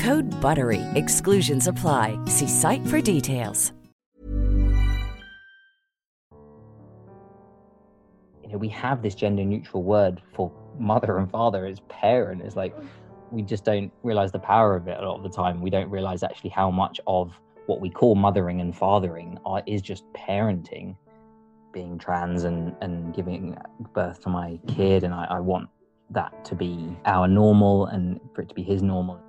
Code BUTTERY. Exclusions apply. See site for details. you know, we have this gender neutral word for mother and father as parent. It's like we just don't realize the power of it a lot of the time. We don't realize actually how much of what we call mothering and fathering are, is just parenting, being trans and, and giving birth to my kid. And I, I want that to be our normal and for it to be his normal.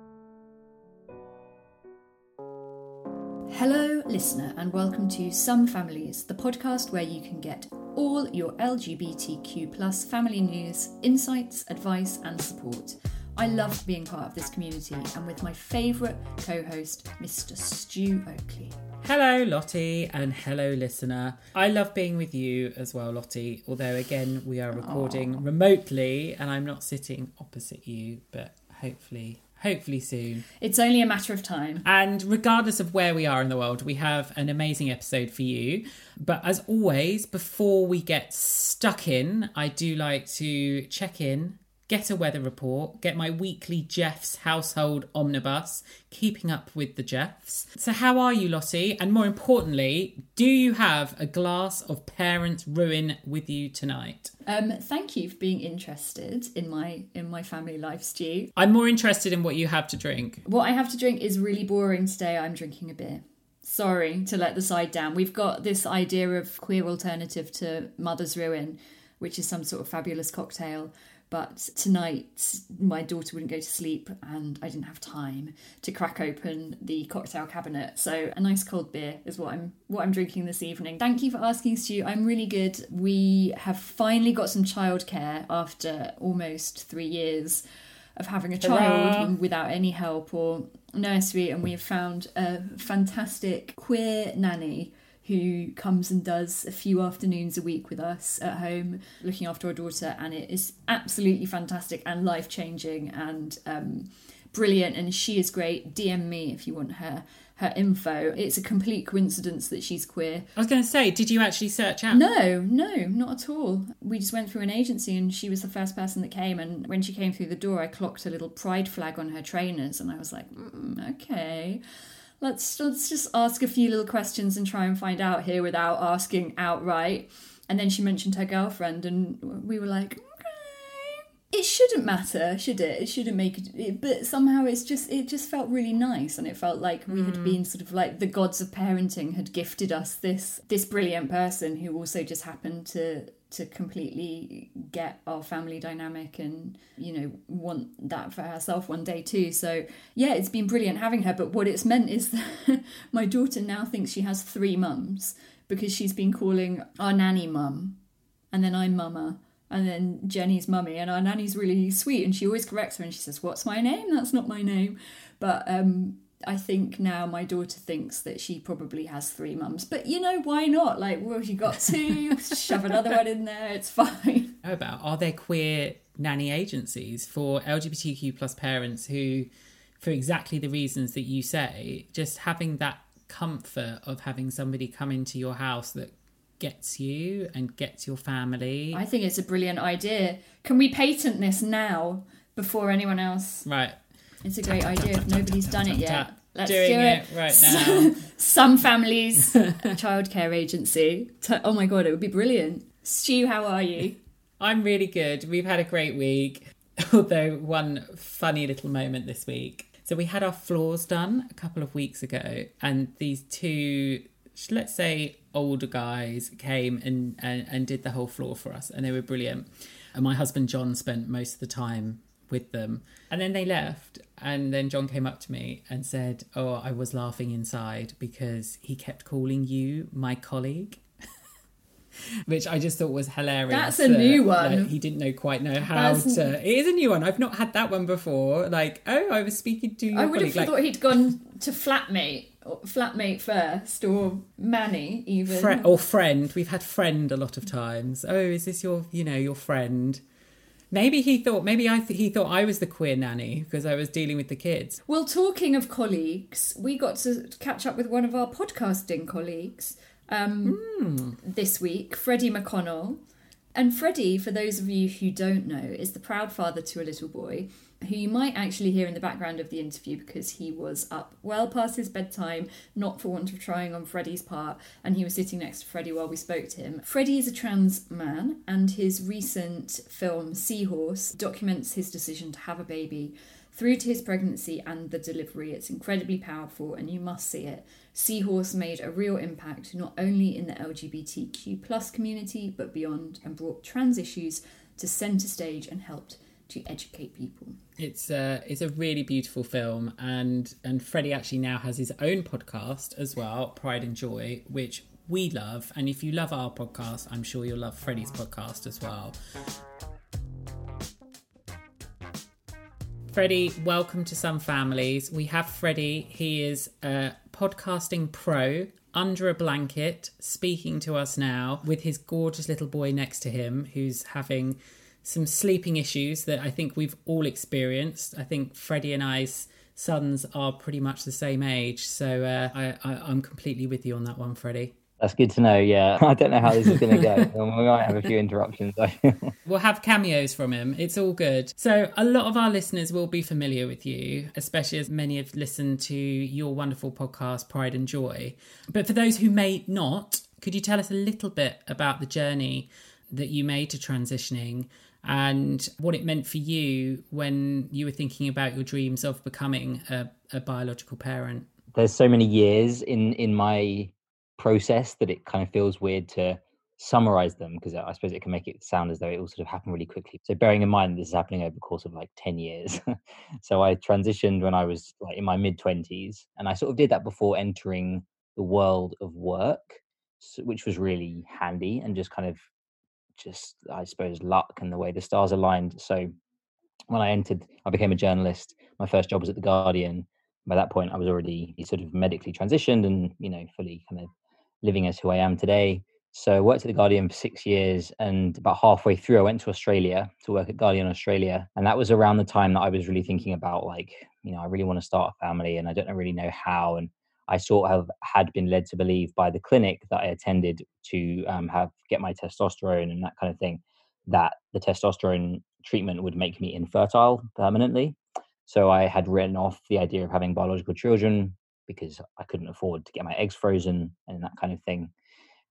Hello, listener, and welcome to Some Families, the podcast where you can get all your LGBTQ plus family news, insights, advice, and support. I love being part of this community and with my favourite co host, Mr. Stu Oakley. Hello, Lottie, and hello, listener. I love being with you as well, Lottie. Although, again, we are recording Aww. remotely and I'm not sitting opposite you, but hopefully hopefully soon. It's only a matter of time. And regardless of where we are in the world, we have an amazing episode for you. But as always, before we get stuck in, I do like to check in get a weather report, get my weekly Jeff's household omnibus, keeping up with the Jeffs. So, how are you, Lottie? And more importantly, do you have a glass of parents' ruin with you tonight? Um, thank you for being interested in my in my family life, Stu. I'm more interested in what you have to drink. What I have to drink is really boring today. I'm drinking a beer. Sorry to let the side down. We've got this idea of queer alternative to Mother's Ruin, which is some sort of fabulous cocktail but tonight, my daughter wouldn't go to sleep, and I didn't have time to crack open the cocktail cabinet. So a nice cold beer is what I'm what I'm drinking this evening. Thank you for asking, Stu. I'm really good. We have finally got some childcare after almost three years of having a child without any help or nursery, and we have found a fantastic queer nanny who comes and does a few afternoons a week with us at home looking after our daughter and it is absolutely fantastic and life changing and um, brilliant and she is great. Dm me if you want her her info. It's a complete coincidence that she's queer. I was going to say did you actually search out? No no not at all. We just went through an agency and she was the first person that came and when she came through the door i clocked a little pride flag on her trainers and i was like mm, okay let's let's just ask a few little questions and try and find out here without asking outright. And then she mentioned her girlfriend, and we were like, it shouldn't matter, should it? It shouldn't make it, but somehow it's just it just felt really nice, and it felt like we had hmm. been sort of like the gods of parenting had gifted us this this brilliant person who also just happened to to completely get our family dynamic and you know want that for herself one day too so yeah it's been brilliant having her but what it's meant is that my daughter now thinks she has three mums because she's been calling our nanny mum and then i'm mama and then jenny's mummy and our nanny's really sweet and she always corrects her and she says what's my name that's not my name but um I think now my daughter thinks that she probably has three mums. But you know, why not? Like, well, you got two, shove another one in there, it's fine. How about are there queer nanny agencies for LGBTQ plus parents who, for exactly the reasons that you say, just having that comfort of having somebody come into your house that gets you and gets your family? I think it's a brilliant idea. Can we patent this now before anyone else? Right. It's a great idea if nobody's done it yet. Let's do it. it right now. Some families childcare agency. Oh my god, it would be brilliant. Stu, how are you? I'm really good. We've had a great week. Although one funny little moment this week. So we had our floors done a couple of weeks ago, and these two, let's say, older guys came and, and, and did the whole floor for us, and they were brilliant. And my husband John spent most of the time with them. And then they left. And then John came up to me and said, Oh, I was laughing inside because he kept calling you my colleague. Which I just thought was hilarious. That's a new one. Like, he didn't know quite know how That's... to. It is a new one. I've not had that one before. Like, oh, I was speaking to. I would colleague. have like, thought he'd gone to flatmate flatmate first or Manny even Fre- or friend. We've had friend a lot of times. Oh, is this your you know your friend? Maybe he thought. Maybe I th- he thought I was the queer nanny because I was dealing with the kids. Well, talking of colleagues, we got to catch up with one of our podcasting colleagues um, mm. this week, Freddie McConnell. And Freddie, for those of you who don't know, is the proud father to a little boy who you might actually hear in the background of the interview because he was up well past his bedtime, not for want of trying on Freddie's part, and he was sitting next to Freddie while we spoke to him. Freddie is a trans man, and his recent film Seahorse documents his decision to have a baby through to his pregnancy and the delivery. It's incredibly powerful, and you must see it. Seahorse made a real impact not only in the LGBTQ plus community but beyond, and brought trans issues to centre stage and helped to educate people. It's a it's a really beautiful film, and and Freddie actually now has his own podcast as well, Pride and Joy, which we love. And if you love our podcast, I'm sure you'll love Freddie's podcast as well. Freddie, welcome to Some Families. We have Freddie. He is a podcasting pro under a blanket, speaking to us now with his gorgeous little boy next to him, who's having some sleeping issues that I think we've all experienced. I think Freddie and I's sons are pretty much the same age, so uh, I, I, am completely with you on that one, Freddie. That's good to know. Yeah, I don't know how this is going to go. we might have a few interruptions. we'll have cameos from him. It's all good. So, a lot of our listeners will be familiar with you, especially as many have listened to your wonderful podcast, Pride and Joy. But for those who may not, could you tell us a little bit about the journey that you made to transitioning and what it meant for you when you were thinking about your dreams of becoming a, a biological parent. There's so many years in in my process that it kind of feels weird to summarize them because I suppose it can make it sound as though it all sort of happened really quickly. So bearing in mind this is happening over the course of like 10 years. so I transitioned when I was like in my mid 20s and I sort of did that before entering the world of work, which was really handy and just kind of just I suppose luck and the way the stars aligned. So when I entered, I became a journalist. My first job was at the Guardian. By that point, I was already sort of medically transitioned and you know fully kind of living as who I am today. So I worked at the Guardian for six years, and about halfway through, I went to Australia to work at Guardian Australia, and that was around the time that I was really thinking about like you know I really want to start a family, and I don't really know how, and I sort of had been led to believe by the clinic that I attended to um, have get my testosterone and that kind of thing, that the testosterone treatment would make me infertile permanently. So I had written off the idea of having biological children because I couldn't afford to get my eggs frozen and that kind of thing.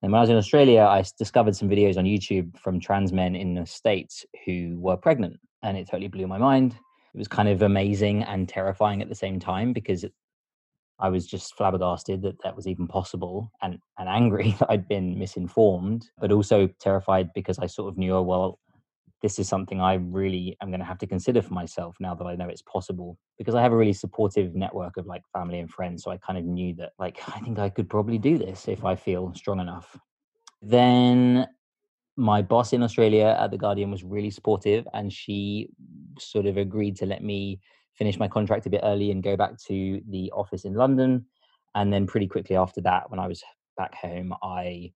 And when I was in Australia, I discovered some videos on YouTube from trans men in the States who were pregnant, and it totally blew my mind. It was kind of amazing and terrifying at the same time because I was just flabbergasted that that was even possible and, and angry that I'd been misinformed, but also terrified because I sort of knew, oh, well, this is something I really am going to have to consider for myself now that I know it's possible because I have a really supportive network of like family and friends. So I kind of knew that, like, I think I could probably do this if I feel strong enough. Then my boss in Australia at The Guardian was really supportive and she sort of agreed to let me finish my contract a bit early and go back to the office in London. And then pretty quickly after that, when I was back home, I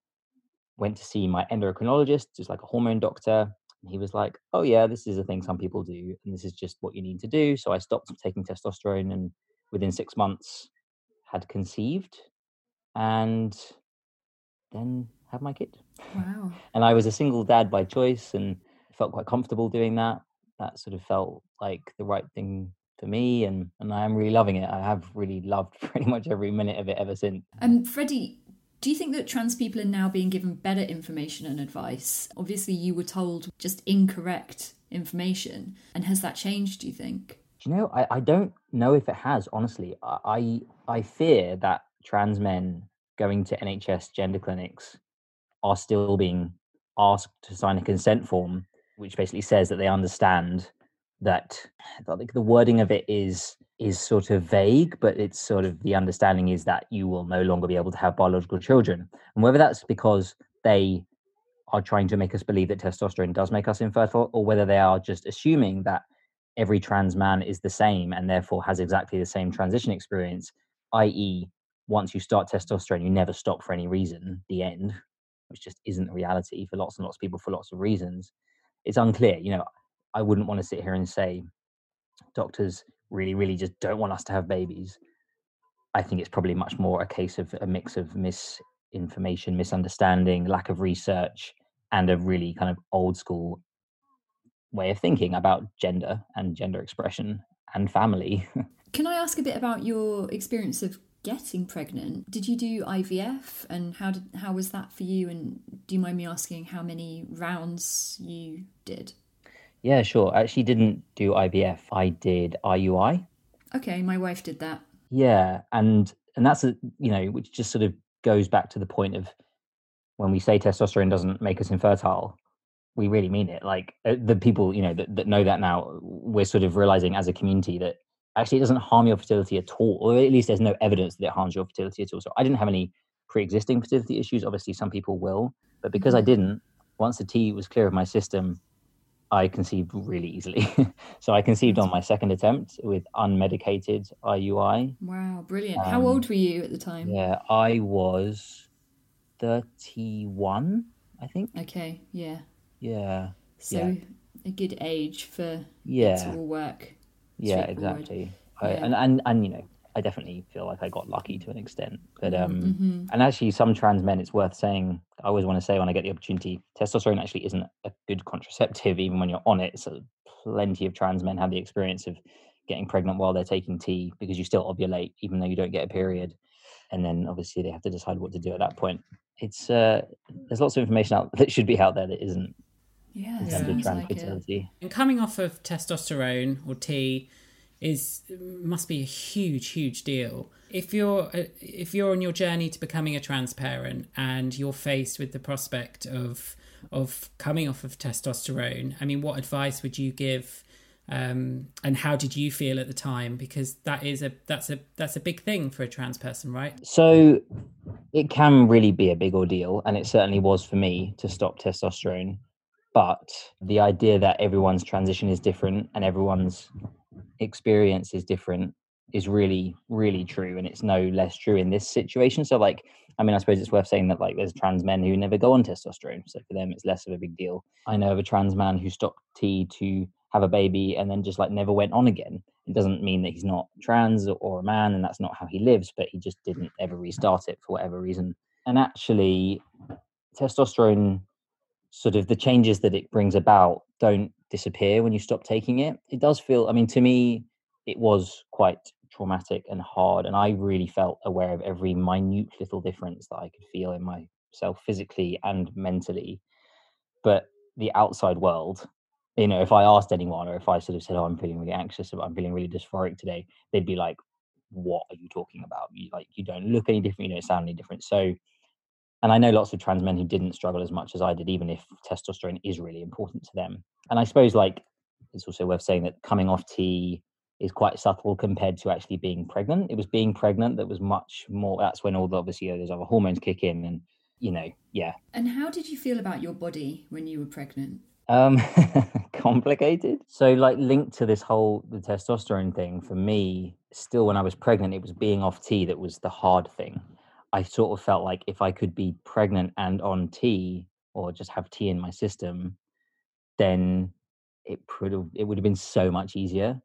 went to see my endocrinologist, just like a hormone doctor. And he was like, Oh, yeah, this is a thing some people do, and this is just what you need to do. So I stopped taking testosterone and within six months had conceived and then had my kid. Wow. and I was a single dad by choice and felt quite comfortable doing that. That sort of felt like the right thing for me and and I am really loving it. I have really loved pretty much every minute of it ever since. Um Freddie, do you think that trans people are now being given better information and advice? Obviously you were told just incorrect information and has that changed, do you think? Do you know? I, I don't know if it has. Honestly, I I fear that trans men going to NHS gender clinics are still being asked to sign a consent form, which basically says that they understand that the wording of it is is sort of vague, but it's sort of the understanding is that you will no longer be able to have biological children. And whether that's because they are trying to make us believe that testosterone does make us infertile, or whether they are just assuming that every trans man is the same and therefore has exactly the same transition experience, i.e., once you start testosterone, you never stop for any reason, the end, which just isn't reality for lots and lots of people for lots of reasons. It's unclear. You know, I wouldn't want to sit here and say doctors really, really just don't want us to have babies. I think it's probably much more a case of a mix of misinformation, misunderstanding, lack of research, and a really kind of old school way of thinking about gender and gender expression and family. Can I ask a bit about your experience of getting pregnant? Did you do IVF and how did how was that for you and do you mind me asking how many rounds you did? Yeah, sure. I actually didn't do IVF. I did IUI. Okay, my wife did that. Yeah, and and that's a you know which just sort of goes back to the point of when we say testosterone doesn't make us infertile, we really mean it. Like uh, the people you know that, that know that now, we're sort of realizing as a community that actually it doesn't harm your fertility at all, or at least there's no evidence that it harms your fertility at all. So I didn't have any pre-existing fertility issues. Obviously, some people will, but because I mm-hmm. didn't, once the T was clear of my system, I conceived really easily. so I conceived on my second attempt with unmedicated IUI. Wow, brilliant! Um, How old were you at the time? Yeah, I was thirty-one, I think. Okay, yeah. Yeah. So yeah. a good age for yeah to all work. Yeah, exactly. I, yeah. And and and you know, I definitely feel like I got lucky to an extent. But um, mm-hmm. and actually, some trans men, it's worth saying. I always want to say when I get the opportunity, testosterone actually isn't a good contraceptive, even when you're on it. So plenty of trans men have the experience of getting pregnant while they're taking T because you still ovulate even though you don't get a period, and then obviously they have to decide what to do at that point. It's uh, there's lots of information out that should be out there that isn't yeah, in terms of trans like fertility. And coming off of testosterone or T is must be a huge, huge deal. If you're uh, if you're on your journey to becoming a trans parent and you're faced with the prospect of of coming off of testosterone, I mean, what advice would you give? Um, and how did you feel at the time? Because that is a that's a that's a big thing for a trans person, right? So it can really be a big ordeal, and it certainly was for me to stop testosterone but the idea that everyone's transition is different and everyone's experience is different is really really mm. true and it's no less true in this situation so like i mean i suppose it's worth saying that like there's trans men who never go on testosterone so for them it's less of a big deal. I know of a trans man who stopped t to have a baby and then just like never went on again. It doesn't mean that he's not trans or a man and that's not how he lives but he just didn't ever restart it for whatever reason. And actually testosterone sort of the changes that it brings about don't disappear when you stop taking it. It does feel, I mean, to me, it was quite traumatic and hard. And I really felt aware of every minute little difference that I could feel in myself physically and mentally. But the outside world, you know, if I asked anyone or if I sort of said, Oh, I'm feeling really anxious, or I'm feeling really dysphoric today, they'd be like, What are you talking about? You like you don't look any different, you don't sound any different. So and I know lots of trans men who didn't struggle as much as I did, even if testosterone is really important to them. And I suppose like it's also worth saying that coming off T is quite subtle compared to actually being pregnant. It was being pregnant that was much more. That's when all the obviously those other hormones kick in, and you know, yeah. And how did you feel about your body when you were pregnant? Um, complicated. So, like, linked to this whole the testosterone thing for me, still when I was pregnant, it was being off T that was the hard thing. I sort of felt like if I could be pregnant and on T or just have T in my system, then it would have it would have been so much easier.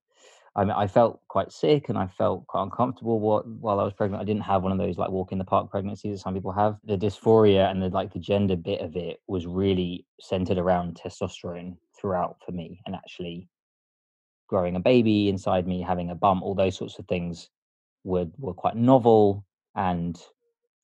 I mean, I felt quite sick and I felt quite uncomfortable while, I was pregnant. I didn't have one of those like walk in the park pregnancies that some people have. The dysphoria and the like the gender bit of it was really centered around testosterone throughout for me, and actually growing a baby inside me, having a bump, all those sorts of things were were quite novel and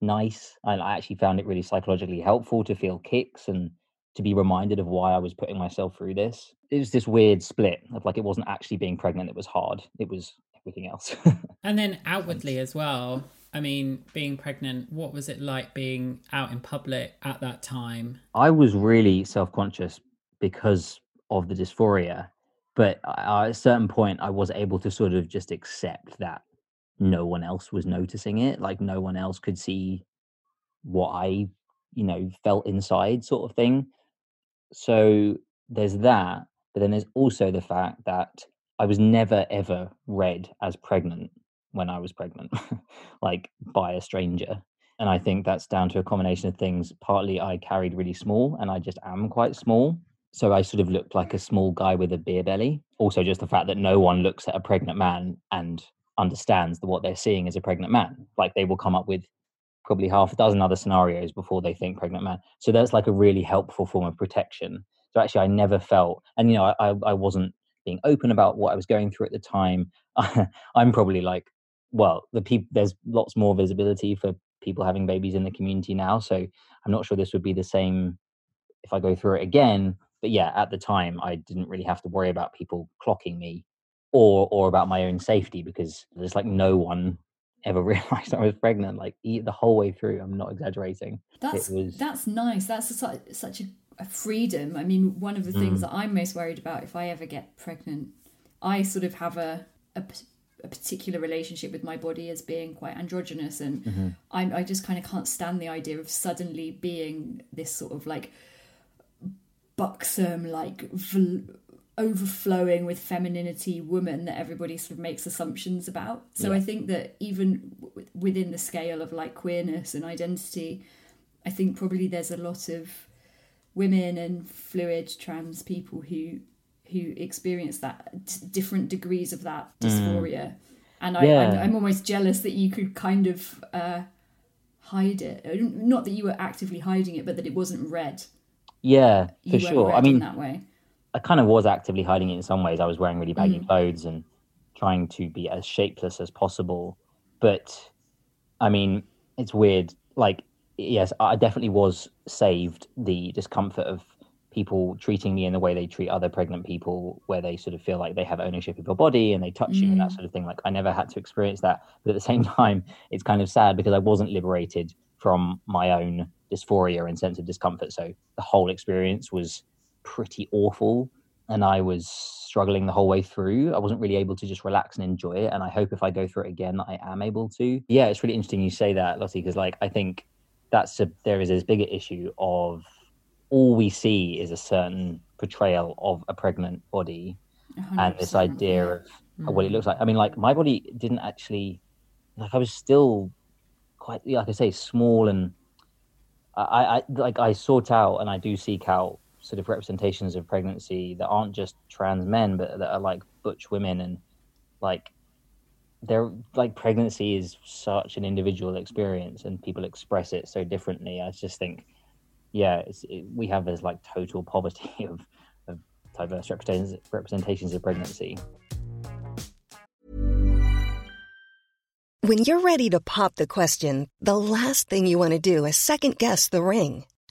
nice. I, I actually found it really psychologically helpful to feel kicks and to be reminded of why I was putting myself through this. It was this weird split of like it wasn't actually being pregnant that was hard. It was everything else. and then outwardly as well. I mean, being pregnant, what was it like being out in public at that time? I was really self conscious because of the dysphoria. But at a certain point, I was able to sort of just accept that no one else was noticing it. Like, no one else could see what I, you know, felt inside, sort of thing. So there's that. But then there's also the fact that I was never, ever read as pregnant when I was pregnant, like by a stranger. And I think that's down to a combination of things. Partly I carried really small and I just am quite small. So I sort of looked like a small guy with a beer belly. Also, just the fact that no one looks at a pregnant man and understands that what they're seeing is a pregnant man. Like they will come up with probably half a dozen other scenarios before they think pregnant man. So that's like a really helpful form of protection. So actually, I never felt, and you know, I, I wasn't being open about what I was going through at the time. I'm probably like well, the people there's lots more visibility for people having babies in the community now. So I'm not sure this would be the same if I go through it again. But yeah, at the time, I didn't really have to worry about people clocking me or or about my own safety because there's like no one ever realized I was pregnant like the whole way through. I'm not exaggerating. That's was... that's nice. That's a, such a, a, freedom. I mean, one of the things mm. that I'm most worried about if I ever get pregnant, I sort of have a, a a particular relationship with my body as being quite androgynous and mm-hmm. I, I just kind of can't stand the idea of suddenly being this sort of like buxom like overflowing with femininity woman that everybody sort of makes assumptions about so yeah. i think that even w- within the scale of like queerness and identity i think probably there's a lot of women and fluid trans people who who experience that different degrees of that mm. dysphoria. Mm. And I, yeah. I'm, I'm, almost jealous that you could kind of uh, hide it. Not that you were actively hiding it, but that it wasn't read. Yeah, for sure. I mean, that way. I kind of was actively hiding it in some ways. I was wearing really baggy mm. clothes and trying to be as shapeless as possible. But I mean, it's weird. Like, yes, I definitely was saved the discomfort of people treating me in the way they treat other pregnant people, where they sort of feel like they have ownership of your body and they touch mm. you and that mm. sort of thing. Like I never had to experience that, but at the same time, it's kind of sad because I wasn't liberated from my own dysphoria and sense of discomfort. So the whole experience was pretty awful, and I was struggling the whole way through. I wasn't really able to just relax and enjoy it. And I hope if I go through it again, I am able to. Yeah, it's really interesting you say that, Lottie, because like I think that's a there is this bigger issue of all we see is a certain portrayal of a pregnant body and this idea of mm. what it looks like. I mean, like my body didn't actually like I was still quite like I say small and I, I like I sort out and I do seek out sort of representations of pregnancy that aren't just trans men but that are like butch women and like they're like pregnancy is such an individual experience and people express it so differently. I just think yeah, it, we have this like total poverty of, of diverse representations, representations of pregnancy. When you're ready to pop the question, the last thing you want to do is second guess the ring.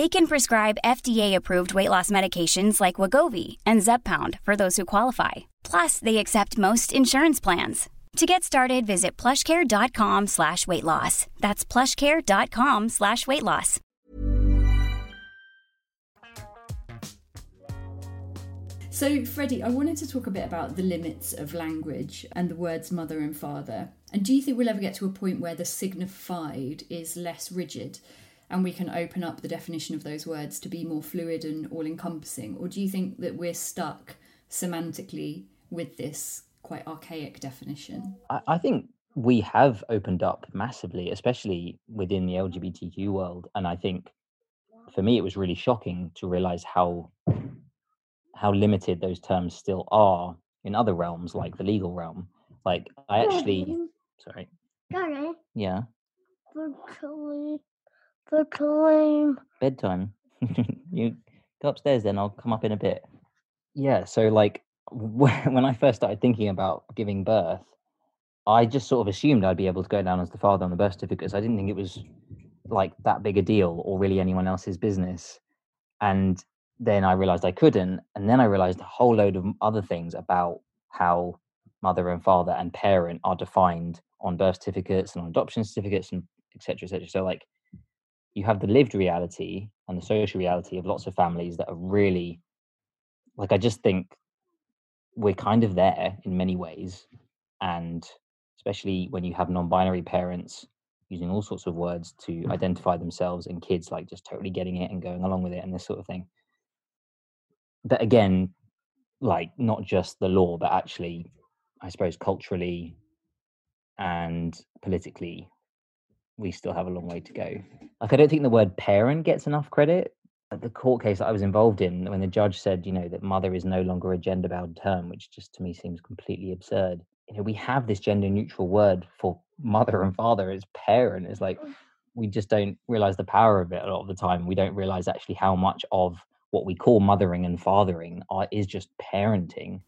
They can prescribe FDA-approved weight loss medications like Wegovy and Zepbound for those who qualify. Plus, they accept most insurance plans. To get started, visit plushcare.com slash weight loss. That's plushcare.com slash weight loss. So, Freddie, I wanted to talk a bit about the limits of language and the words mother and father. And do you think we'll ever get to a point where the signified is less rigid and we can open up the definition of those words to be more fluid and all encompassing? Or do you think that we're stuck semantically with this quite archaic definition? I, I think we have opened up massively, especially within the LGBTQ world. And I think for me, it was really shocking to realize how how limited those terms still are in other realms, like the legal realm. Like I actually, sorry, Daddy, yeah, virtually, virtually. bedtime. you go upstairs, then I'll come up in a bit. Yeah, so like when I first started thinking about giving birth, I just sort of assumed I'd be able to go down as the father on the birth certificate. 'cause I didn't think it was like that big a deal or really anyone else's business. And then I realized I couldn't. And then I realized a whole load of other things about how mother and father and parent are defined on birth certificates and on adoption certificates and et cetera, et cetera. So like you have the lived reality and the social reality of lots of families that are really like I just think we're kind of there in many ways. And especially when you have non-binary parents using all sorts of words to mm. identify themselves and kids like just totally getting it and going along with it and this sort of thing but again like not just the law but actually i suppose culturally and politically we still have a long way to go like i don't think the word parent gets enough credit Like, the court case that i was involved in when the judge said you know that mother is no longer a gender bound term which just to me seems completely absurd you know we have this gender neutral word for mother and father as parent it's like mm. we just don't realize the power of it a lot of the time we don't realize actually how much of what we call mothering and fathering are, is just parenting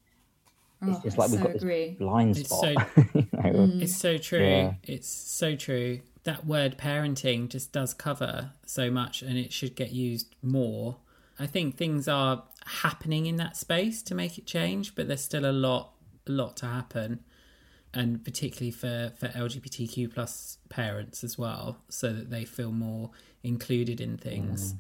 it's Oh, just I like we've so got this agree. blind It's so- you know? Mm. It's so true. Yeah. It's so true. That word parenting just does cover so much and it should get used more. I think things are happening in that space to make it change, but there's still a lot a lot to happen. And particularly for, for LGBTQ plus parents as well, so that they feel more included in things.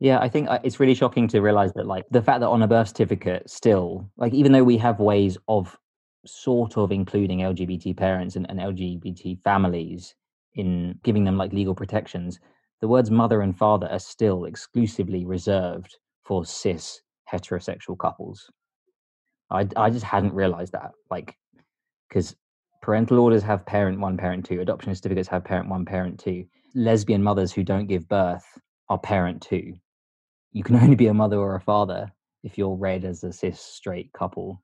Yeah, I think uh, it's really shocking to realize that, like, the fact that on a birth certificate, still, like, even though we have ways of sort of including LGBT parents and, and LGBT families in giving them like legal protections, the words mother and father are still exclusively reserved for cis heterosexual couples. I, I just hadn't realized that, like, because parental orders have parent one, parent two, adoption certificates have parent one, parent two. Lesbian mothers who don't give birth are parent two you can only be a mother or a father if you're read as a cis straight couple.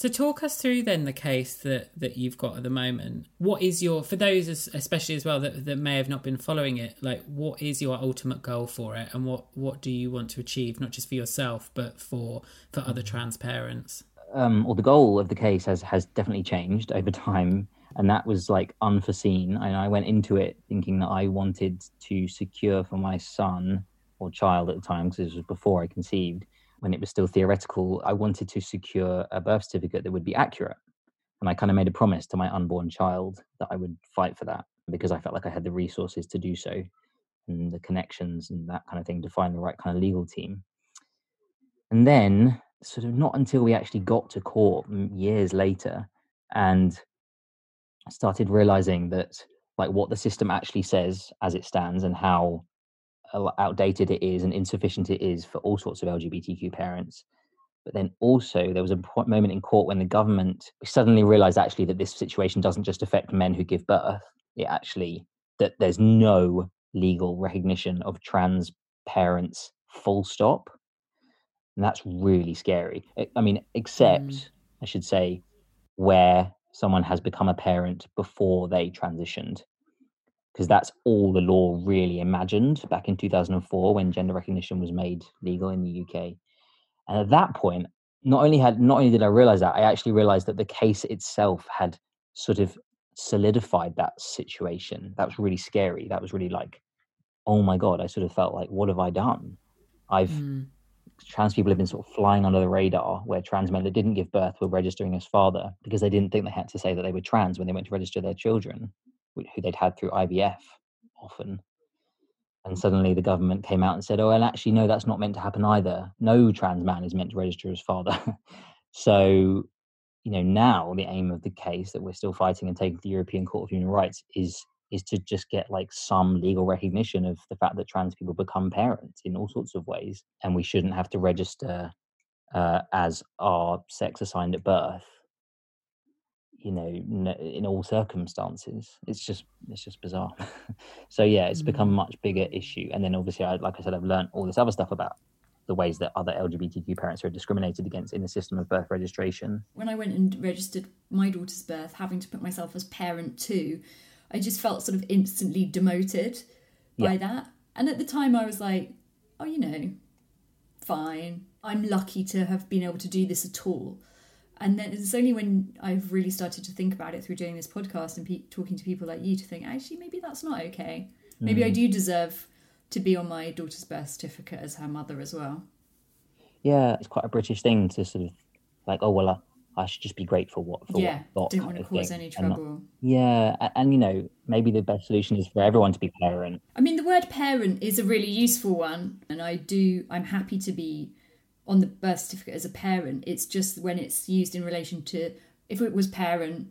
So talk us through then the case that that you've got at the moment. What is your for those especially as well that, that may have not been following it, like what is your ultimate goal for it and what what do you want to achieve not just for yourself but for for other trans parents? Um, or the goal of the case has has definitely changed over time, and that was like unforeseen. And I went into it thinking that I wanted to secure for my son or child at the time, because this was before I conceived, when it was still theoretical. I wanted to secure a birth certificate that would be accurate, and I kind of made a promise to my unborn child that I would fight for that because I felt like I had the resources to do so, and the connections and that kind of thing to find the right kind of legal team. And then, sort of, not until we actually got to court mm, years later, and started realizing that, like, what the system actually says as it stands, and how outdated it is and insufficient it is for all sorts of LGBTQ parents. But then also, there was a moment in court when the government suddenly realized actually that this situation doesn't just affect men who give birth, it actually, that there's no legal recognition of trans parents, full stop. And that's really scary. I- I mean, except, mm. I should say, where someone has become a parent before they transitioned because that's all the law really imagined back in 2004 when gender recognition was made legal in the UK. And at that point, not only had not only did I realize that, I actually realized that the case itself had sort of solidified that situation. That was really scary. That was really like, oh my god! I sort of felt like, what have I done? I've Mm. trans people have been sort of flying under the radar where trans men that didn't give birth were registering as father because they didn't think they had to say that they were trans when they went to register their children who they'd had through IVF often. And suddenly the government came out and said oh well actually no that's not meant to happen either. No trans man is meant to register as father. So you know now the aim of the case that we're still fighting and taking to the European Court of Human Rights is is to just get like some legal recognition of the fact that trans people become parents in all sorts of ways and we shouldn't have to register uh, as our sex assigned at birth you know in all circumstances it's just it's just bizarre so yeah it's become a much bigger issue and then obviously I, like i said i've learned all this other stuff about the ways that other lgbtq parents are discriminated against in the system of birth registration When I went and registered my daughter's birth, having to put myself as parent two, I just felt sort of instantly demoted by Yeah. that. And at the time, I was like, oh, you know, fine. I'm lucky to have been able to do this at all. And then it's only when I've really started to think about it through doing this podcast and pe- talking to people like you to think, actually, maybe that's not okay. Maybe I mm. do deserve to be on my daughter's birth certificate as her mother as well. yeah it's quite a british thing to sort of like oh well i, I should just be grateful what for yeah, what got didn't want to cause thing, any and not- trouble. yeah and, and you know maybe the best solution is for everyone to be parent I mean, the word parent is a really useful one, and I do. I'm happy to be on the birth certificate as a parent. It's just when it's used in relation to if it was parent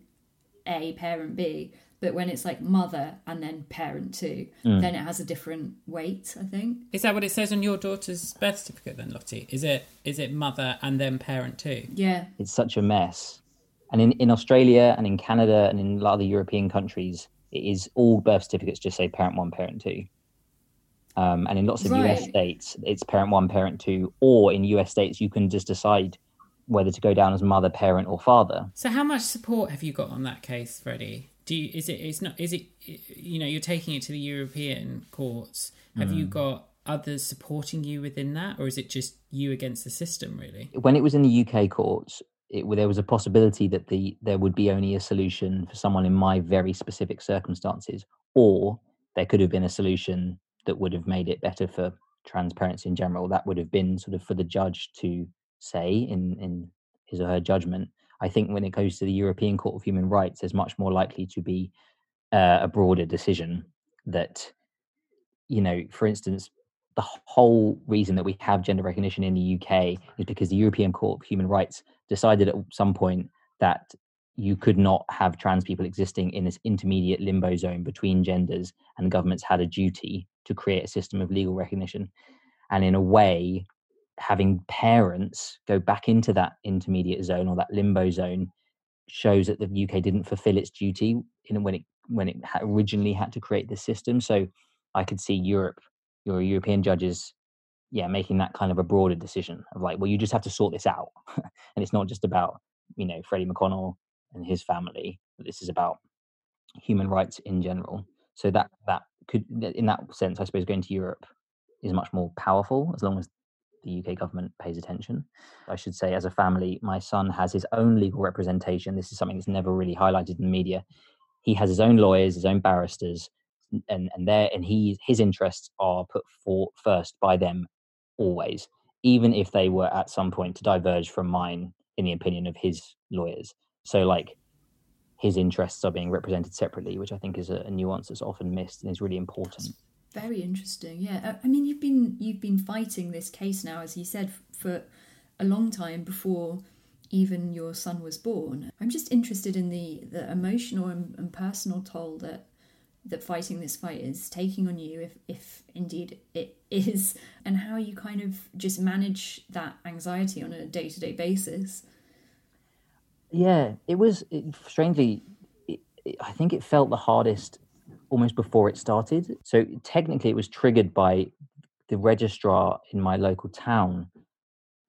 A, parent B, but when it's like mother and then parent two, Mm. then it has a different weight. I think. Is that what it says on your daughter's birth certificate then, Lottie? Is it is it mother and then parent two? Yeah, it's such a mess. And in, in Australia and in Canada and in a lot of the European countries, it is all birth certificates just say parent one, parent two. Um, and in lots of US states, it's parent one, parent two, or in US states, you can just decide whether to go down as mother, parent, or father. So how much support have you got on that case, Freddie? Do you, is it it's not is it you know you're taking it to the European courts? Have you got others supporting you within that, or is it just you against the system? Really? When it was in the UK courts, it, there was a possibility that the there would be only a solution for someone in my very specific circumstances, or there could have been a solution that would have made it better for transparency in general. That would have been sort of for the judge to say in in his or her judgment. I think when it goes to the European Court of Human Rights, there's much more likely to be uh, a broader decision that, you know, for instance, the whole reason that we have gender recognition in the UK is because the European Court of Human Rights decided at some point that you could not have trans people existing in this intermediate limbo zone between genders, and governments had a duty to create a system of legal recognition. And in a way, having parents go back into that intermediate zone or that limbo zone shows that the UK didn't fulfill its duty in when it when it originally had to create this system. So I could see Europe, your European judges, yeah, making that kind of a broader decision of like, well, you just have to sort this out, and it's not just about you know Freddie McConnell and his family. This is about human rights in general. So that that could, in that sense, I suppose, going to Europe is much more powerful as long as the UK government pays attention. I should say, as a family, my son has his own legal representation. This is something that's never really highlighted in the media. He has his own lawyers, his own barristers, and and their and he his interests are put for first by them always, even if they were at some point to diverge from mine in the opinion of his lawyers. So like his interests are being represented separately, which I think is a, a nuance that's often missed and is really important. Very interesting. Yeah, I- I mean, you've been you've been fighting this case now, as you said, for a long time before even your son was born. I'm just interested in the the emotional and, and personal toll that that fighting this fight is taking on you, if if indeed it is, and how you kind of just manage that anxiety on a day to day basis. Yeah, it was it, strangely. It, it, I think it felt the hardest almost before it started. So technically, it was triggered by the registrar in my local town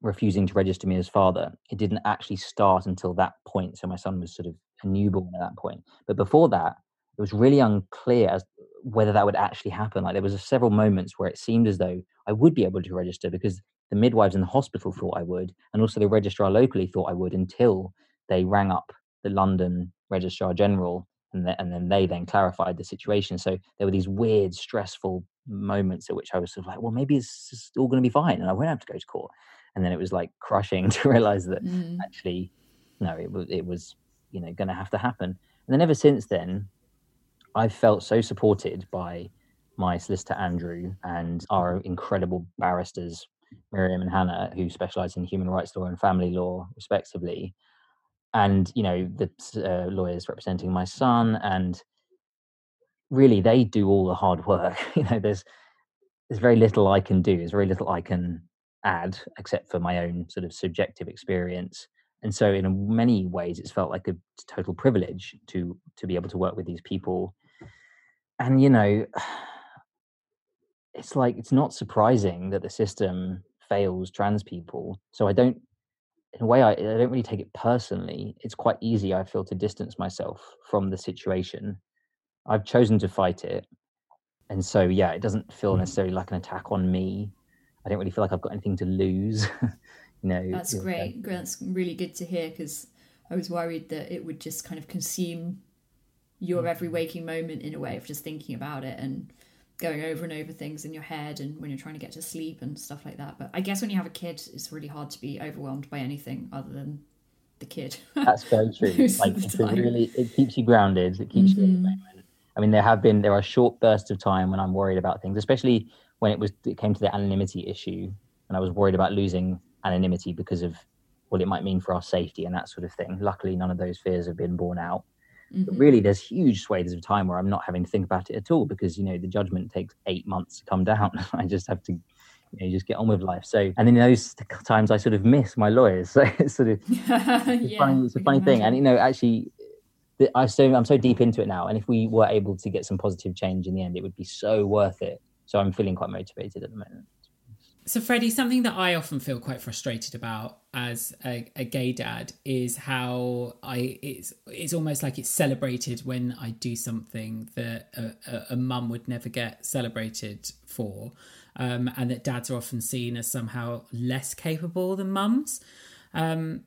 refusing to register me as father. It didn't actually start until that point. So my son was sort of a newborn at that point. But before that, it was really unclear as whether that would actually happen. Like there was several moments where it seemed as though I would be able to register because the midwives in the hospital thought I would, and also the registrar locally thought I would until they rang up the London registrar general and, th- and then they then clarified the situation. So there were these weird stressful moments at which i was sort of like well maybe it's just all going to be fine and i won't have to go to court. And then it was like crushing to realize that Mm. actually no it was it was you know going to have to happen. And then ever since then i've felt so supported by my solicitor andrew and our incredible barristers miriam and hannah who specialize in human rights law and family law respectively and you know the uh, lawyers representing my son and really they do all the hard work. You know there's there's very little i can do there's very little i can add except for my own sort of subjective experience. And so in many ways it's felt like a total privilege to to be able to work with these people. And you know it's like it's not surprising that the system fails trans people. So i don't in a way I, I don't really take it personally it's quite easy i feel to distance myself from the situation i've chosen to fight it and so yeah it doesn't feel necessarily like an attack on me i don't really feel like i've got anything to lose you know That's great. That's really good to hear because I was worried that it would just kind of consume your every Mm. waking moment in a way of just thinking about it and going over and over things in your head and when you're trying to get to sleep and stuff like that. But I guess when you have a kid, it's really hard to be overwhelmed by anything other than the kid. That's very true. Like it's really, it keeps you grounded. It keeps you. Mhm. moment. I mean, there have been there are short bursts of time when I'm worried about things, especially when it was it came to the anonymity issue, and I was worried about losing anonymity because of what it might mean for our safety and that sort of thing. Luckily, none of those fears have been borne out. But Mhm. really, there's huge swathes of time where I'm not having to think about it at all because you know the judgment takes eight months to come down. I just have to. You know, just get on with life. So, and in those times, I sort of miss my lawyers. So it's sort of it's, yeah, funny, it's a funny thing and you know actually the- I so I'm so deep into it now and if we were able to get some positive change in the end it would be so worth it so I'm feeling quite motivated at the moment So, Freddie, something that I often feel quite frustrated about as a, a gay dad is how I it's it's almost like it's celebrated when I do something that a, a, a mum would never get celebrated for, um, and that dads are often seen as somehow less capable than mums. Um,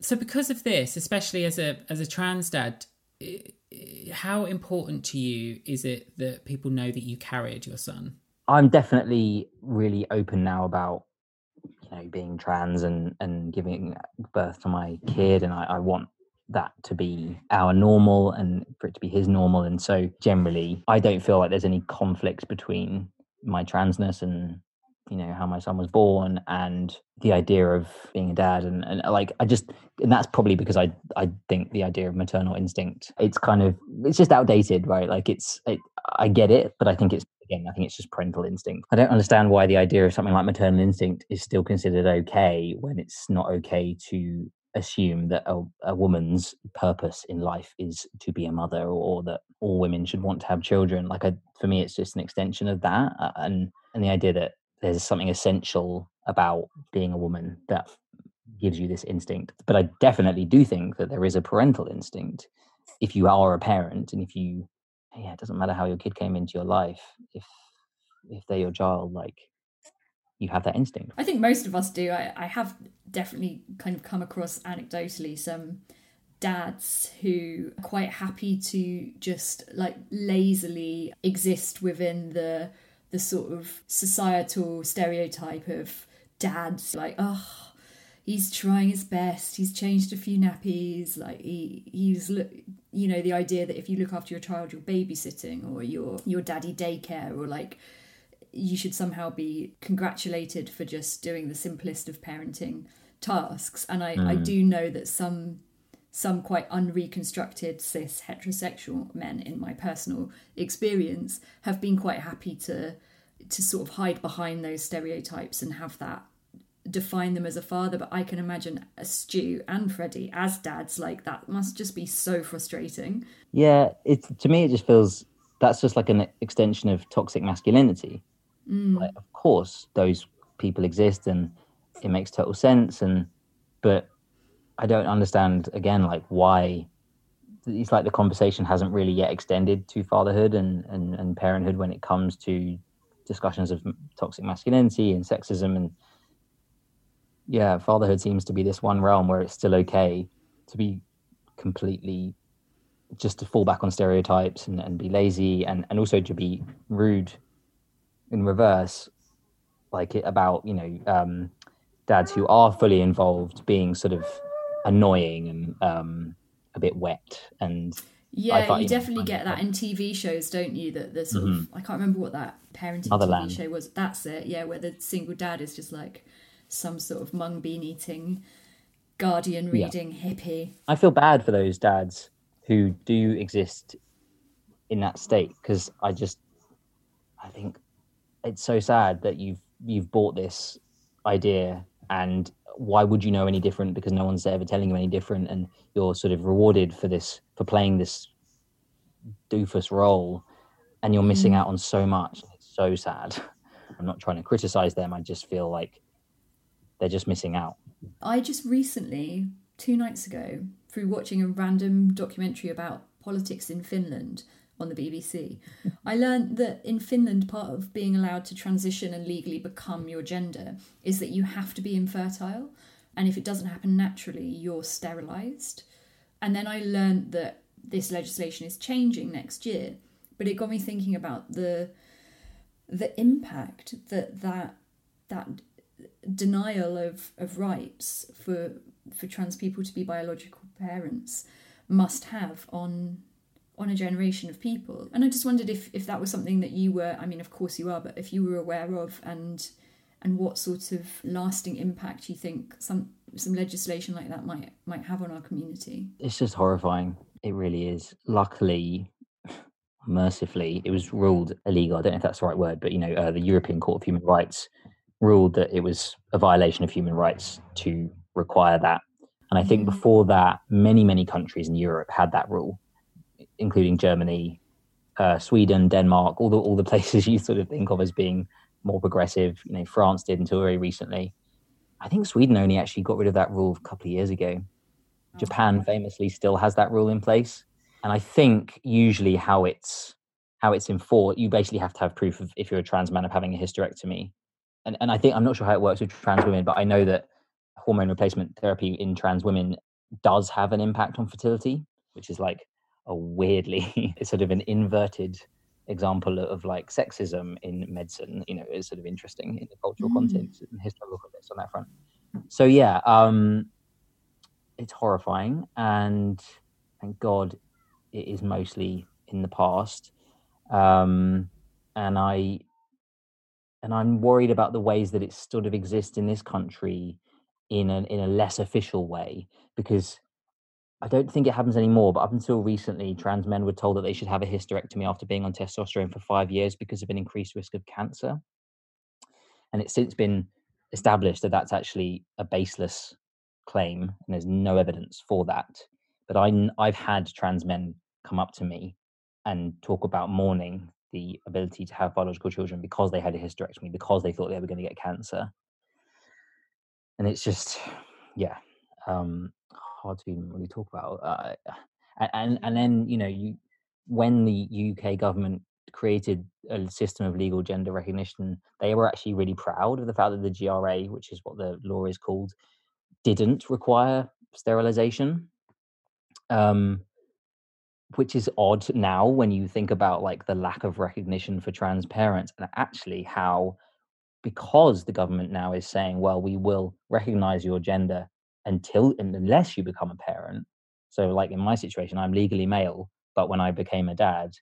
so, because of this, especially as a as a trans dad, i- i- how important to you is it that people know that you carried your son? I'm definitely really open now about you know being trans and and giving birth to my kid and I, I want that to be our normal and for it to be his normal. And so generally I don't feel like there's any conflict between my transness and you know how my son was born and the idea of being a dad and, and like I just and that's probably because I I think the idea of maternal instinct it's kind of it's just outdated right? Like it's it, I get it but I think it's again I think it's just parental instinct. I don't understand why the idea of something like maternal instinct is still considered okay when it's not okay to assume that a, a woman's purpose in life is to be a mother or, that all women should want to have children. Like I, for me it's just an extension of that uh, and and the idea that there's something essential about being a woman that gives you this instinct but i definitely do think that there is a parental instinct if you are a parent and if you yeah it doesn't matter how your kid came into your life if if they're your child like you have that instinct I think most of us do. I, I have definitely kind of come across anecdotally some dads who are quite happy to just like lazily exist within the the sort of societal stereotype of dads like oh he's trying his best he's changed a few nappies like he he's look you know the idea that if you look after your child you're babysitting or you're your daddy daycare or like you should somehow be congratulated for just doing the simplest of parenting tasks and i, I Mm. do know that some some quite unreconstructed cis heterosexual men in my personal experience have been quite happy to to sort of hide behind those stereotypes and have that define them as a father. But i can imagine a stu and freddie as dads like that must just be so frustrating. Yeah it's to me it just feels that's just like an extension of toxic masculinity. Mm. like of course those people exist and it makes total sense and but i don't understand again like why it's like the conversation hasn't really yet extended to fatherhood and and, and parenthood when it comes to discussions of toxic masculinity and sexism and yeah fatherhood seems to be this one realm where it's still okay to be completely just to fall back on stereotypes and, and be lazy and, and also to be rude in reverse, like it, about, you know, um, dads who are fully involved being sort of annoying and um, a bit wet and Yeah, you definitely get that in TV shows, don't you? That the sort of I can't remember what that parenting Motherland. TV show was. That's it. Yeah, where the single dad is just like some sort of mung bean eating, guardian Yeah. reading hippie. I feel bad for those dads who do exist in that state because I just I think it's so sad that you've you've bought this idea and why would you know any different? Because no one's ever telling you any different and you're sort of rewarded for this for playing this doofus role and you're missing mm. out on so much. It's so sad. I'm not trying to criticize them. I just feel like they're just missing out. I just recently, two nights ago, through watching a random documentary about politics in Finland on the BBC, I learned that in Finland, part of being allowed to transition and legally become your gender is that you have to be infertile. And if it doesn't happen naturally, you're sterilised. And then I learned that this legislation is changing next year. But it got me thinking about the the impact that that that denial of, of rights for for trans people to be biological parents must have on on a generation of people. And I just wondered if, if that was something that you were I mean of course you are, but if you were aware of and and what sort of lasting impact you think some some legislation like that might might have on our community. it's just horrifying. It really is. Luckily, mercifully, it was ruled illegal. I don't know if that's the right word, but you know, uh, the European Court of Human Rights ruled that it was a violation of human rights to require that. And I think Mm. before that, many, many countries in Europe had that rule, including Germany, uh, Sweden, Denmark, all the all the places you sort of think of as being more progressive. You know, France did until very recently. I think Sweden only actually got rid of that rule a couple of years ago. Japan famously still has that rule in place, and I think usually how it's how it's enforced, you basically have to have proof of if you're a trans man of having a hysterectomy, and and I think I'm not sure how it works with trans women, but I know that hormone replacement therapy in trans women does have an impact on fertility, which is like a weirdly it's sort of an inverted example of like sexism in medicine. You know, is sort of interesting in the cultural Mm. context and historical bits on that front. So yeah, um, it's horrifying, and thank God it is mostly in the past. Um, and I and I'm worried about the ways that it sort of exists in this country in a in a less official way because I don't think it happens anymore. But up until recently, trans men were told that they should have a hysterectomy after being on testosterone for five years because of an increased risk of cancer. And it's since been established that that's actually a baseless claim, and there's no evidence for that. But I, I've had trans men come up to me and talk about mourning the ability to have biological children because they had a hysterectomy, because they thought they were going to get cancer. And it's just, yeah, um, hard to even really talk about. Uh, and, and and then you know you when the UK government created a system of legal gender recognition, they were actually really proud of the fact that the GRA, which is what the law is called, didn't require sterilization. Um, which is odd now when you think about like the lack of recognition for trans parents and actually how because the government now is saying well we will recognize your gender until and unless you become a parent so like in my situation i'm legally male but when i became a dad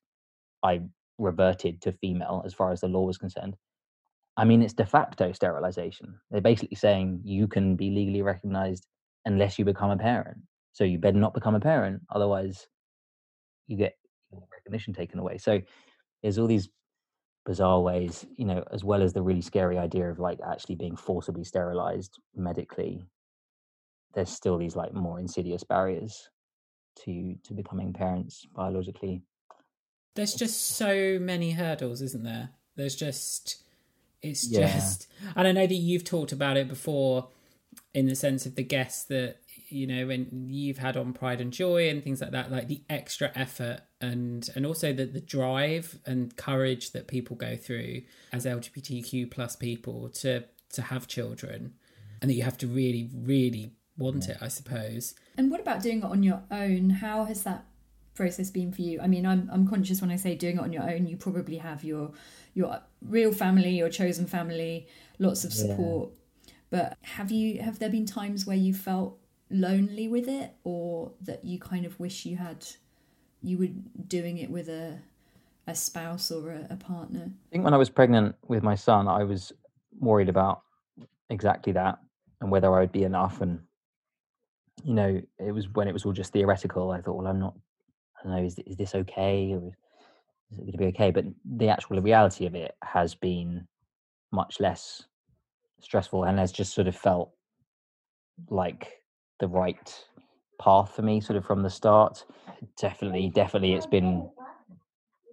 i reverted to female as far as the law was concerned i mean it's de facto sterilization they're basically saying you can be legally recognized unless you become a parent so you better not become a parent otherwise you get recognition taken away. So there's all these bizarre ways, you know, as well as the really scary idea of like actually being forcibly sterilized medically. There's still these like more insidious barriers to to becoming parents biologically. There's just so many hurdles, isn't there? There's just it's Yeah. just and I know that you've talked about it before in the sense of the guests that you know when you've had on Pride and Joy and things like that, like the extra effort and and also the the drive and courage that people go through as LGBTQ plus people to to have children and that you have to really, really want hmm. it, I suppose. And what about doing it on your own? How has that process been for you? I mean, I'm I'm conscious when I say doing it on your own, you probably have your your real family, your chosen family, lots of support. Yeah. But have you have there been times where you felt lonely with it or that you kind of wish you had you were doing it with a a spouse or a, a partner? I think when I was pregnant with my son, I was worried about exactly that and whether I would be enough and you know, it was when it was all just theoretical. I thought, well, I'm not. I don't know. Is is this okay? Or is it going to be okay? But the actual reality of it has been much less stressful and has just sort of felt like the right path for me, sort of from the start. Definitely, definitely, it's been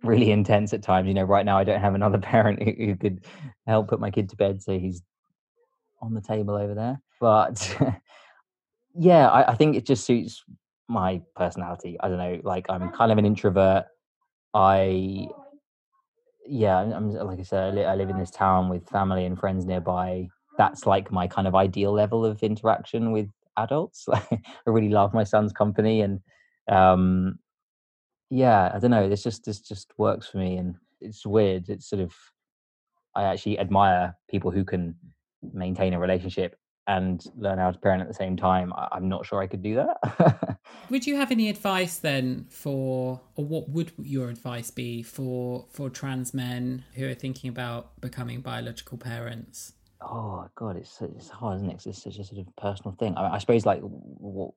really intense at times. You know, right now I don't have another parent who, who could help put my kid to bed, so he's on the table over there. But yeah, I, I think it just suits my personality. I don't know, like I'm kind of an introvert. I yeah, I'm like I said, I live in this town with family and friends nearby. That's like my kind of ideal level of interaction with adults. I really love my son's company, and um, yeah, I don't know. This just this just works for me, and it's weird. It's sort of I actually admire people who can maintain a relationship and learn how to parent at the same time. I, am not sure I could do that. would you have any advice then for, or what would your advice be for for trans men who are thinking about becoming biological parents? Oh God, it's it's hard, isn't it? It's such a sort of personal thing. I, I suppose, like, what,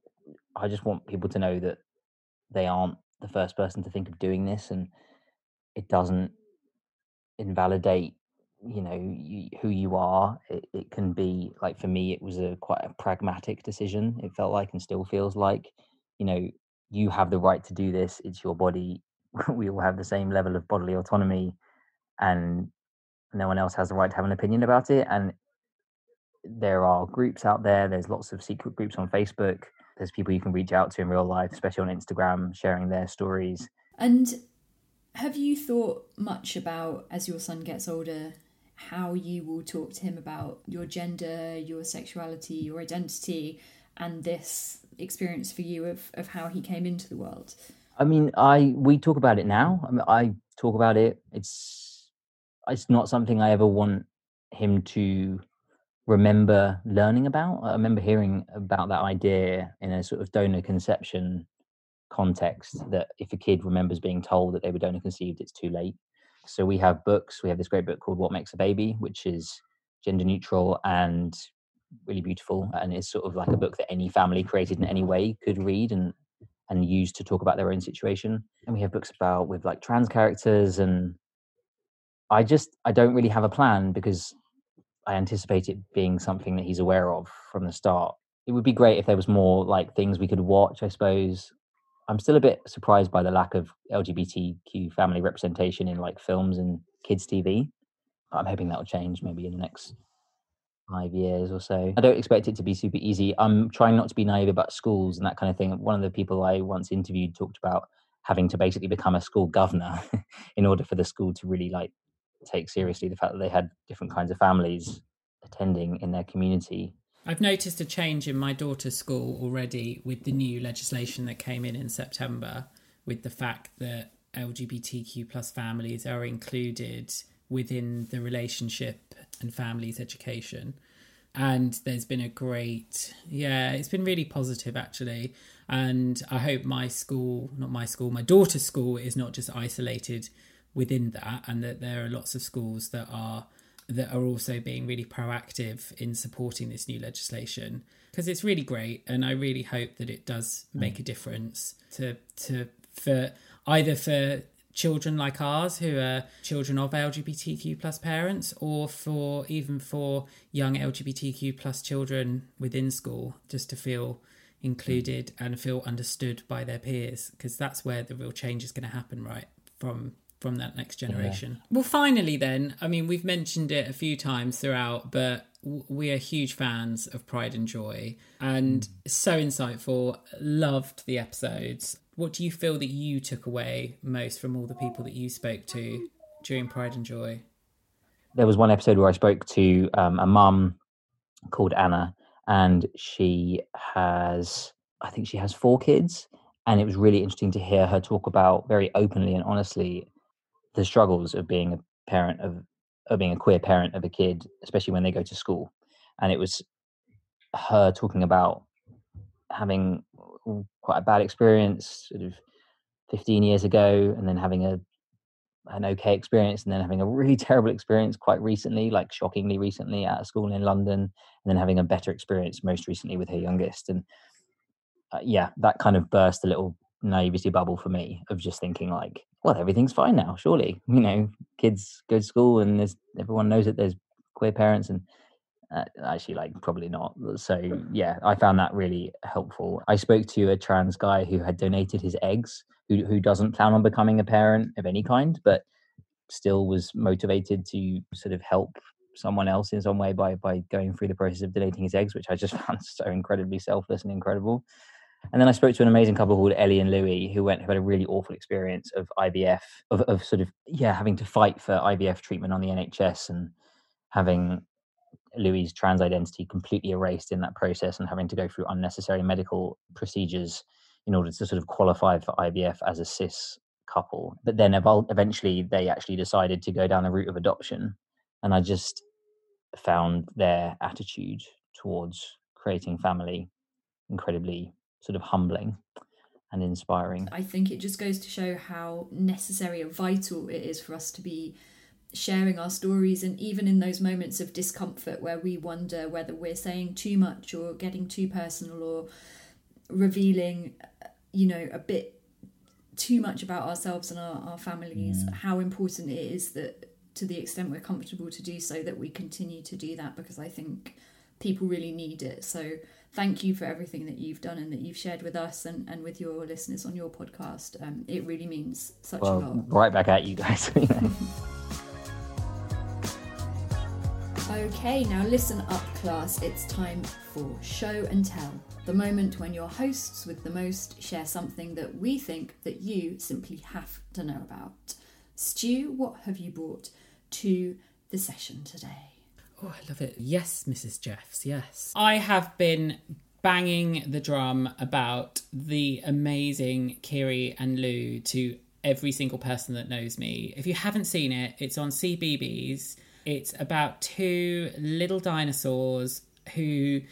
I just want people to know that they aren't the first person to think of doing this, and it doesn't invalidate you know you, who you are it, it can be like for me it was a quite a pragmatic decision it felt like and still feels like you know you have the right to do this it's your body we all have the same level of bodily autonomy and no one else has the right to have an opinion about it and there are groups out there there's lots of secret groups on facebook there's people you can reach out to in real life especially on instagram sharing their stories. And have you thought much about as your son gets older how you will talk to him about your gender, your sexuality, your identity, and this experience for you of, of how he came into the world? I mean, I we talk about it now. I mean, I talk about it. It's it's not something I ever want him to remember learning about. I remember hearing about that idea in a sort of donor conception context that if a kid remembers being told that they were donor conceived, it's too late. So we have books. We have this great book called What Makes a Baby, which is gender neutral and really beautiful. And is sort of like a book that any family created in any way could read and and use to talk about their own situation. And we have books about with like trans characters and I just I don't really have a plan because I anticipate it being something that he's aware of from the start. It would be great if there was more like things we could watch, I suppose, I'm still a bit surprised by the lack of LGBTQ family representation in like films and kids TV. I'm hoping that will change maybe in the next five years or so. I don't expect it to be super easy. I'm trying not to be naive about schools and that kind of thing. One of the people I once interviewed talked about having to basically become a school governor in order for the school to really like take seriously the fact that they had different kinds of families attending in their community I've noticed a change in my daughter's school already with the new legislation that came in in September, with the fact that LGBTQ plus families are included within the relationship and families education. And there's been a great, yeah, it's been really positive actually. And I hope my school, not my school, my daughter's school is not just isolated within that, and that there are lots of schools that are that are also being really proactive in supporting this new legislation because it's really great and I really hope that it does make a difference to to for either for children like ours who are children of LGBTQ plus parents or for even for young LGBTQ plus children within school just to feel included and feel understood by their peers because that's where the real change is going to happen right from from that next generation. Yeah. Well, finally, then, I mean, we've mentioned it a few times throughout, but we are huge fans of Pride and Joy and mm. so insightful. Loved the episodes. What do you feel that you took away most from all the people that you spoke to during Pride and Joy? There was one episode where I spoke to um, a mum called Anna, and she has, I think she has four kids, and it was really interesting to hear her talk about very openly and honestly the struggles of being a parent of of being a queer parent of a kid, especially when they go to school. And it was her talking about having quite a bad experience sort of 15 years ago and then having a an okay experience and then having a really terrible experience quite recently like shockingly recently at a school in london and then having a better experience most recently with her youngest and uh, yeah that kind of burst a little naivety bubble for me of just thinking like well everything's fine now surely. You know kids go to school and there's everyone knows that there's queer parents and uh, actually like probably not. So yeah i found that really helpful. I spoke to a trans guy who had donated his eggs who, who doesn't plan on becoming a parent of any kind but still was motivated to sort of help someone else in some way by by going through the process of donating his eggs which i just found so incredibly selfless and incredible and then I spoke to an amazing couple called Ellie and Louis, who went who had a really awful experience of IVF, of, of sort of yeah, having to fight for IVF treatment on the NHS and having Louis' trans identity completely erased in that process and having to go through unnecessary medical procedures in order to sort of qualify for IVF as a cis couple. But then eventually they actually decided to go down the route of adoption. And I just found their attitude towards creating family incredibly sort of humbling and inspiring. I think it just goes to show how necessary and vital it is for us to be sharing our stories and even in those moments of discomfort where we wonder whether we're saying too much or getting too personal or revealing you know a bit too much about ourselves and our, our families mm. how important it is that to the extent we're comfortable to do so that we continue to do that because i think people really need it so thank you for everything that you've done and that you've shared with us and, and with your listeners on your podcast. Um, it really means such well, a lot. Right back at you guys. okay, now listen up, class. It's time for Show and Tell, the moment when your hosts with the most share something that we think that you simply have to know about. Stu, what have you brought to the session today? Oh, I love it. Yes, Mrs. Jeffs, yes. I have been banging the drum about the amazing Kiri and Lou to every single person that knows me. If you haven't seen it, it's on CBeebies. It's about two little dinosaurs who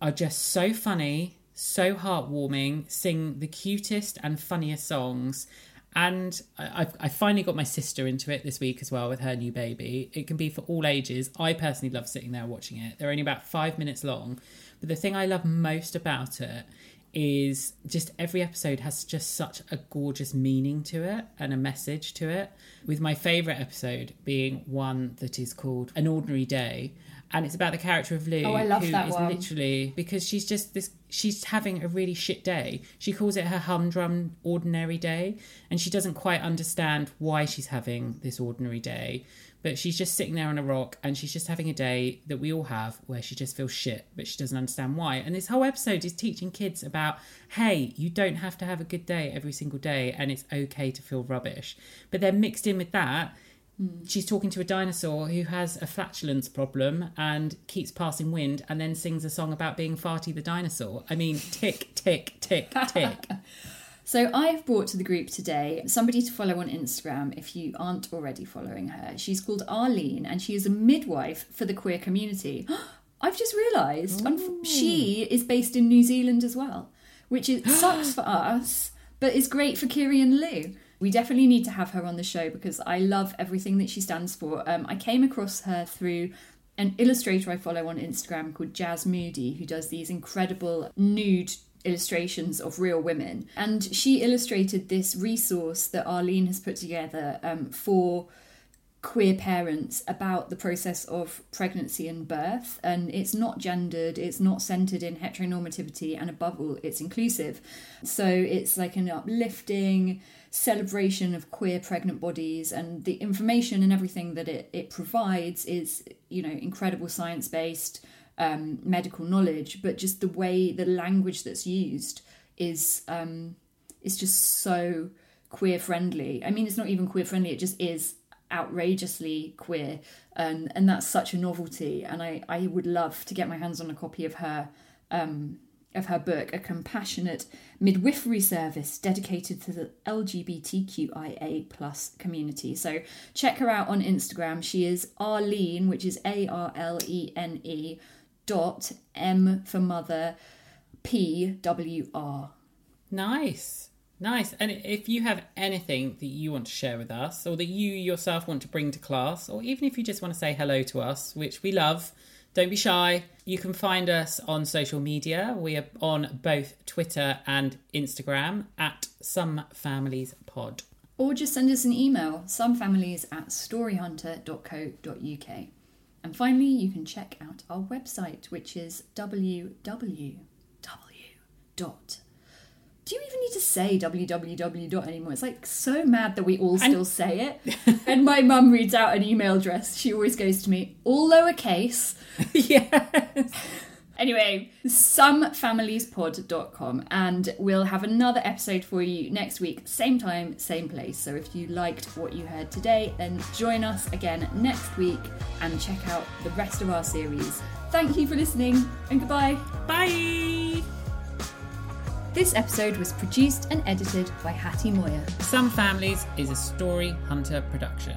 are just so funny, so heartwarming, sing the cutest and funniest songs, and I, I finally got my sister into it this week as well with her new baby. It can be for all ages. I personally love sitting there watching it. They're only about five minutes long, but the thing I love most about it is just every episode has just such a gorgeous meaning to it and a message to it. With my favourite episode being one that is called An Ordinary Day, and it's about the character of Lou, oh, I love who that is one. literally because she's just this. She's having a really shit day. She calls it her humdrum ordinary day, and she doesn't quite understand why she's having this ordinary day. But she's just sitting there on a rock, and she's just having a day that we all have, where she just feels shit, but she doesn't understand why. And this whole episode is teaching kids about, hey, you don't have to have a good day every single day, and it's okay to feel rubbish. But then mixed in with that Mm. She's talking to a dinosaur who has a flatulence problem and keeps passing wind and then sings a song about being Farty the dinosaur. I mean, tick, tick, tick, tick. So I've brought to the group today somebody to follow on Instagram if you aren't already following her. She's called Arlene and she is a midwife for the queer community. I've just realised she is based in New Zealand as well, which is, sucks for us, but is great for Kiri and Lou we definitely need to have her on the show because I love everything that she stands for. Um, I came across her through an illustrator I follow on Instagram called Jazz Moody, who does these incredible nude illustrations of real women. And she illustrated this resource that Arlene has put together um, for queer parents about the process of pregnancy and birth and it's not gendered it's not centered in heteronormativity and above all it's inclusive. So it's like an uplifting celebration of queer pregnant bodies and the information and everything that it, it provides is you know incredible science based um, medical knowledge but just the way the language that's used is um, is just so queer friendly i mean it's not even queer friendly it just is outrageously queer and and that's such a novelty and i i would love to get my hands on a copy of her um of her book, A Compassionate Midwifery Service dedicated to the LGBTQIA plus community. So check her out on Instagram. She is Arlene, which is A R L E N E dot M for mother P W R. Nice. Nice. And if you have anything that you want to share with us, or that you yourself want to bring to class, or even if you just want to say hello to us, which we love, don't be shy. You can find us on social media. We are on both Twitter and Instagram at Some Families Pod. Or just send us an email, somefamilies at storyhunter.co.uk. And finally, you can check out our website, which is www. Do you even need to say www dot anymore? It's like so mad that we all still say it. and my mum reads out an email address. She always goes to me, all lowercase. yes. Anyway, somefamiliespod.com, and we'll have another episode for you next week, same time, same place. So if you liked what you heard today, then join us again next week and check out the rest of our series. Thank you for listening, and goodbye. Bye. This episode was produced and edited by Hattie Moyer. Some Families is a Story Hunter production.